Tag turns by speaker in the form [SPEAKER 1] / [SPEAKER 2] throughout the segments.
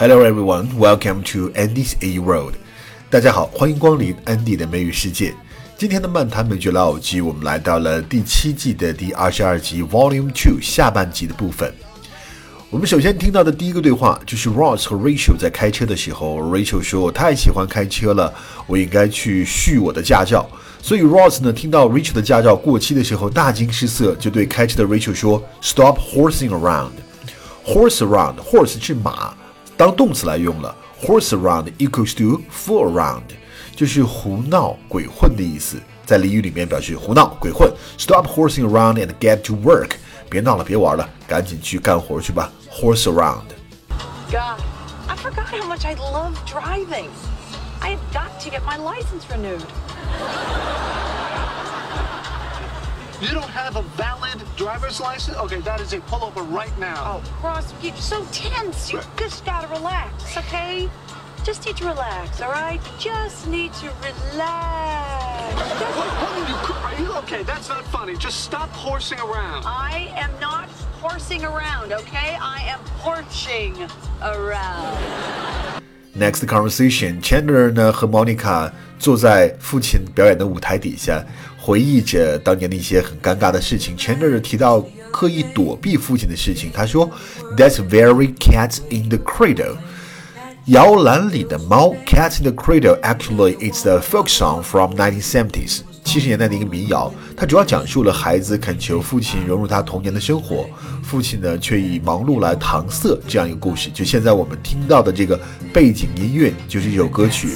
[SPEAKER 1] Hello everyone, welcome to Andy's A World. 大家好，欢迎光临安迪的美语世界。今天的漫谈美剧老友记，我们来到了第七季的第二十二集 Volume Two 下半集的部分。我们首先听到的第一个对话就是 Ross 和 Rachel 在开车的时候，Rachel 说：“我太喜欢开车了，我应该去续我的驾照。”所以 Ross 呢，听到 Rachel 的驾照过期的时候，大惊失色，就对开车的 Rachel 说：“Stop horsing around. Horse around, horse 是马。”当动词来用了，horse around equals to fool around，就是胡闹、鬼混的意思。在俚语里面表示胡闹、鬼混。Stop horsing around and get to work，别闹了，别玩了，赶紧去干活去吧。Horse
[SPEAKER 2] around。God, I forgot how much I love driving. I have got to get my license renewed.
[SPEAKER 3] You don't have a valid driver's license? Okay, that is a pullover right now.
[SPEAKER 2] Oh, Ross, you're so tense. You just gotta relax, okay? Just need to relax, all right? Just need to relax.
[SPEAKER 3] What are you, are you okay? That's not funny. Just stop horsing around.
[SPEAKER 2] I am not horsing around, okay? I am porching around.
[SPEAKER 1] Next conversation, Chandler 呢和 Monica 坐在父亲表演的舞台底下， 回忆着当年的一些很尴尬的事情。Chandler 提到刻意躲避父亲的事情，他说：“That's very cat in the cradle。”摇篮里的猫，Cat in the Cradle actually it's a folk song from 1970s，七十年代的一个民谣。它主要讲述了孩子恳求父亲融入他童年的生活，父亲呢却以忙碌来搪塞这样一个故事。就现在我们听到的这个背景音乐，就是这首歌曲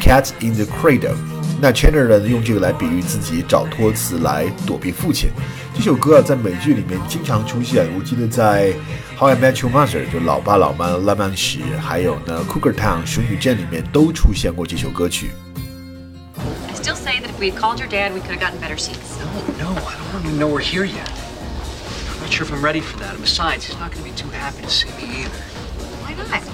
[SPEAKER 1] 《Cat in the Cradle》。那 Chandler 呢用这个来比喻自己找托词来躲避父亲。这首歌啊在美剧里面经常出现，我记得在。How I Met Your Mother 就老爸老妈浪漫史，还有呢 Cougar Town 熟女镇里面都出现过这首歌曲。
[SPEAKER 4] I still say that if we had called your dad, we could have gotten better seats.
[SPEAKER 5] No, I don't even know we're here yet. I'm not sure if I'm ready for that. And besides, he's not going to be too happy to see me either.
[SPEAKER 4] Why not?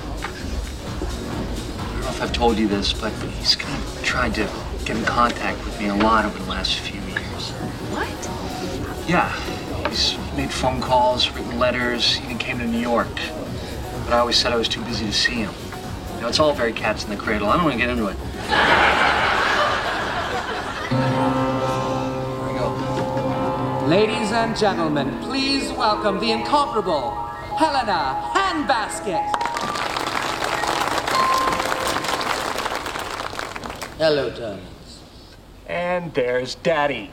[SPEAKER 5] I don't know if I've told you this, but he's kind of tried to get in contact with me a lot over the last few years.
[SPEAKER 4] What?
[SPEAKER 5] Yeah, He's made phone calls, written letters, even came to New York. But I always said I was too busy to see him. You know, it's all very cats in the cradle. I don't want to get into it. Here we go.
[SPEAKER 6] Ladies and gentlemen, please welcome the incomparable Helena Handbasket.
[SPEAKER 7] Hello, darlings.
[SPEAKER 3] And there's Daddy.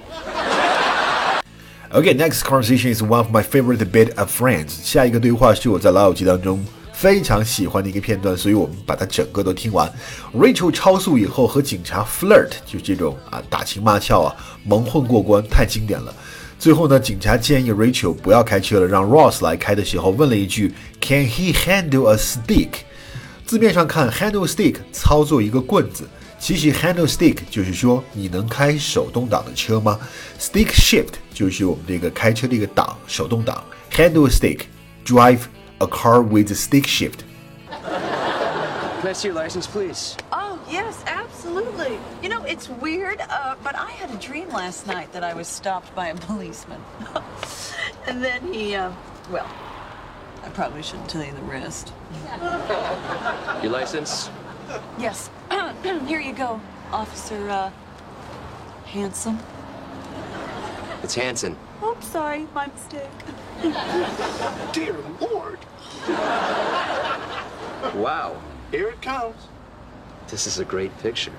[SPEAKER 1] Okay, next conversation is one of my favorite bit of Friends。下一个对话是我在老友记当中非常喜欢的一个片段，所以我们把它整个都听完。Rachel 超速以后和警察 flirt，就这种啊打情骂俏啊，蒙混过关，太经典了。最后呢，警察建议 Rachel 不要开车了，让 Ross 来开的时候，问了一句 Can he handle a stick？字面上看，handle stick 操作一个棍子。其实 handle stick 就是说你能开手动挡的车吗？Stick shift 就是我们这个开车的一个档，手动挡。Handle stick drive a car with a stick shift.
[SPEAKER 5] Can I see your license, please?
[SPEAKER 2] Oh, yes, absolutely. You know, it's weird, uh, but I had a dream last night that I was stopped by a policeman. and then he, uh, well, I probably shouldn't tell you the rest.
[SPEAKER 7] Your license?
[SPEAKER 2] Yes. Here you go, Officer, uh, Handsome.
[SPEAKER 7] It's Hanson.
[SPEAKER 2] Oh, sorry, my mistake.
[SPEAKER 3] Dear Lord.
[SPEAKER 7] Wow.
[SPEAKER 3] Here it comes.
[SPEAKER 7] This is a great picture.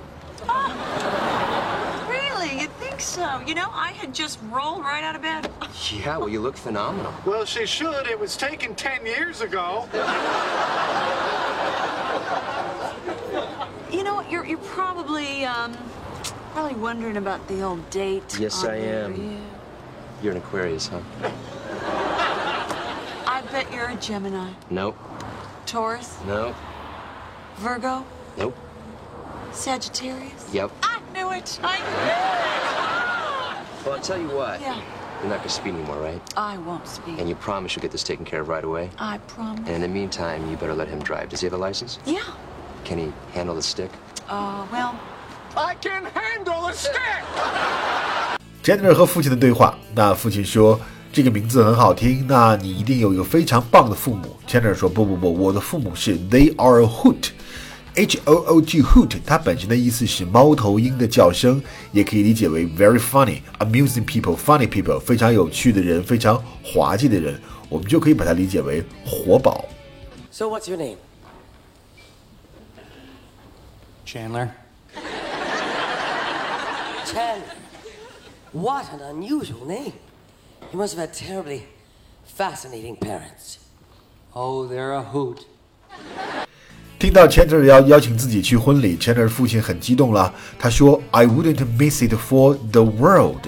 [SPEAKER 2] Really? You think so? You know, I had just rolled right out of bed.
[SPEAKER 7] Yeah, well, you look phenomenal.
[SPEAKER 3] Well, she should. It was taken 10 years ago.
[SPEAKER 2] You? You're you're probably um probably wondering about the old date.
[SPEAKER 7] Yes, I am.
[SPEAKER 2] yeah.
[SPEAKER 7] You're an Aquarius, huh?
[SPEAKER 2] I bet you're a Gemini,
[SPEAKER 7] Nope.
[SPEAKER 2] Taurus,
[SPEAKER 7] No.
[SPEAKER 2] Virgo,
[SPEAKER 7] Nope.
[SPEAKER 2] Sagittarius.
[SPEAKER 7] Yep.
[SPEAKER 2] I knew it. I knew it.
[SPEAKER 7] Well, I'll tell you what.
[SPEAKER 2] Yeah.
[SPEAKER 7] You're not gonna speed anymore, right?
[SPEAKER 2] I won't speed.
[SPEAKER 7] And you promise you'll get this taken care of right away?
[SPEAKER 2] I promise.
[SPEAKER 7] And in the meantime, you better let him drive. Does he have a license?
[SPEAKER 2] Yeah.
[SPEAKER 7] Can he handle the stick?
[SPEAKER 2] Uh, well,
[SPEAKER 3] I can handle a stick!
[SPEAKER 1] Jennifer 和父亲的对话，那父亲说这个名字很好听，那你一定有一个非常棒的父母。Chandler 说：“不不不，我的父母是 They are a hoot。” H O O T hoot，它本身的意思是猫头鹰的叫声，也可以理解为 very funny, amusing people, funny people，非常有趣的人，非常滑稽的人，我们就可以把它理解为活宝。
[SPEAKER 8] So what's your name?
[SPEAKER 6] Chandler.
[SPEAKER 8] Chandler. What an unusual name. You must have had terribly fascinating parents.
[SPEAKER 6] Oh, they're a hoot.
[SPEAKER 1] 听到 Chandler 要邀请自己去婚礼，Chandler 父亲很激动了。他说：“I wouldn't miss it for the world.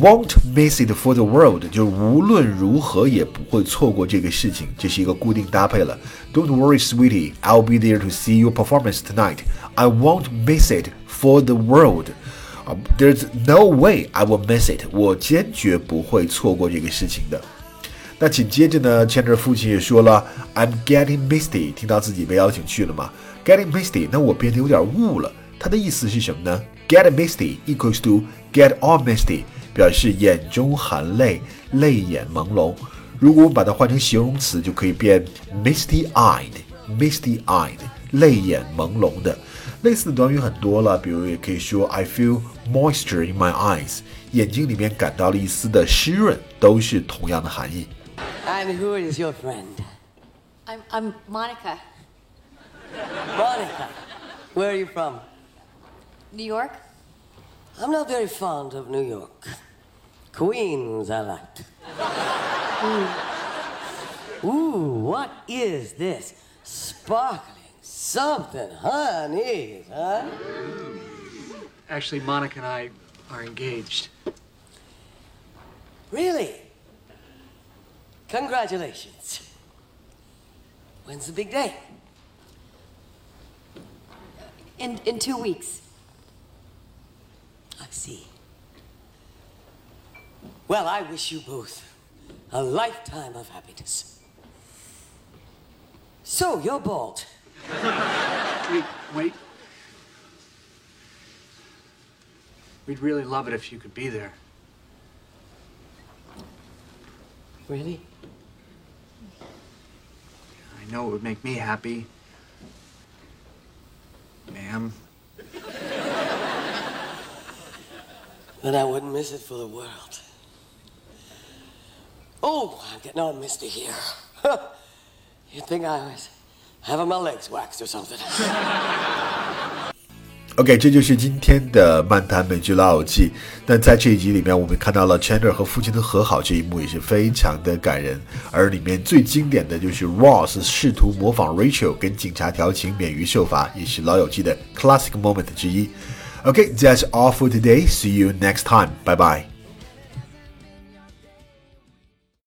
[SPEAKER 1] Won't miss it for the world，就是无论如何也不会错过这个事情，这是一个固定搭配了。Don't worry, sweetie, I'll be there to see your performance tonight. I won't miss it for the world. 啊、There's no way I will miss it，我坚决不会错过这个事情的。那紧接着呢，Chandler 父亲也说了，I'm getting misty，听到自己被邀请去了嘛，getting misty，那我变得有点雾了。它的意思是什么呢？Get misty equals to get all misty， 表示眼中含泪，泪眼朦胧。如果我们把它换成形容词，就可以变 misty eyed，misty eyed，泪眼朦胧的。类似的短语很多了，比如也可以说 I feel moisture in my eyes，眼睛里面感到了一丝的湿润，都是同样的含义。
[SPEAKER 8] And who is your friend?
[SPEAKER 4] I'm, I'm Monica.
[SPEAKER 8] Monica. Where are you from?
[SPEAKER 4] New York?
[SPEAKER 8] I'm not very fond of New York. Queens, I like. Ooh. Ooh, what is this? Sparkling something, honey, huh?
[SPEAKER 5] Actually, Monica and I are engaged.
[SPEAKER 8] Really? Congratulations. When's the big day?
[SPEAKER 4] In, in two weeks.
[SPEAKER 8] I see. Well, I wish you both a lifetime of happiness. So, you're bald.
[SPEAKER 5] Wait, wait. We'd really love it if you could be there.
[SPEAKER 8] Really?
[SPEAKER 5] I know it would make me happy. Ma'am.
[SPEAKER 8] Then I wouldn't miss it for the world. Oh, I'm getting all misty here. You'd think I was having my legs waxed or something.
[SPEAKER 1] OK，这就是今天的漫谈美剧老友记。那在这一集里面，我们看到了 Chandler 和父亲的和好这一幕，也是非常的感人。而里面最经典的就是 Ross 试图模仿 Rachel 跟警察调情免于受罚，也是老友记的 classic moment 之一。OK，that's、all for today. See you next time. Bye bye.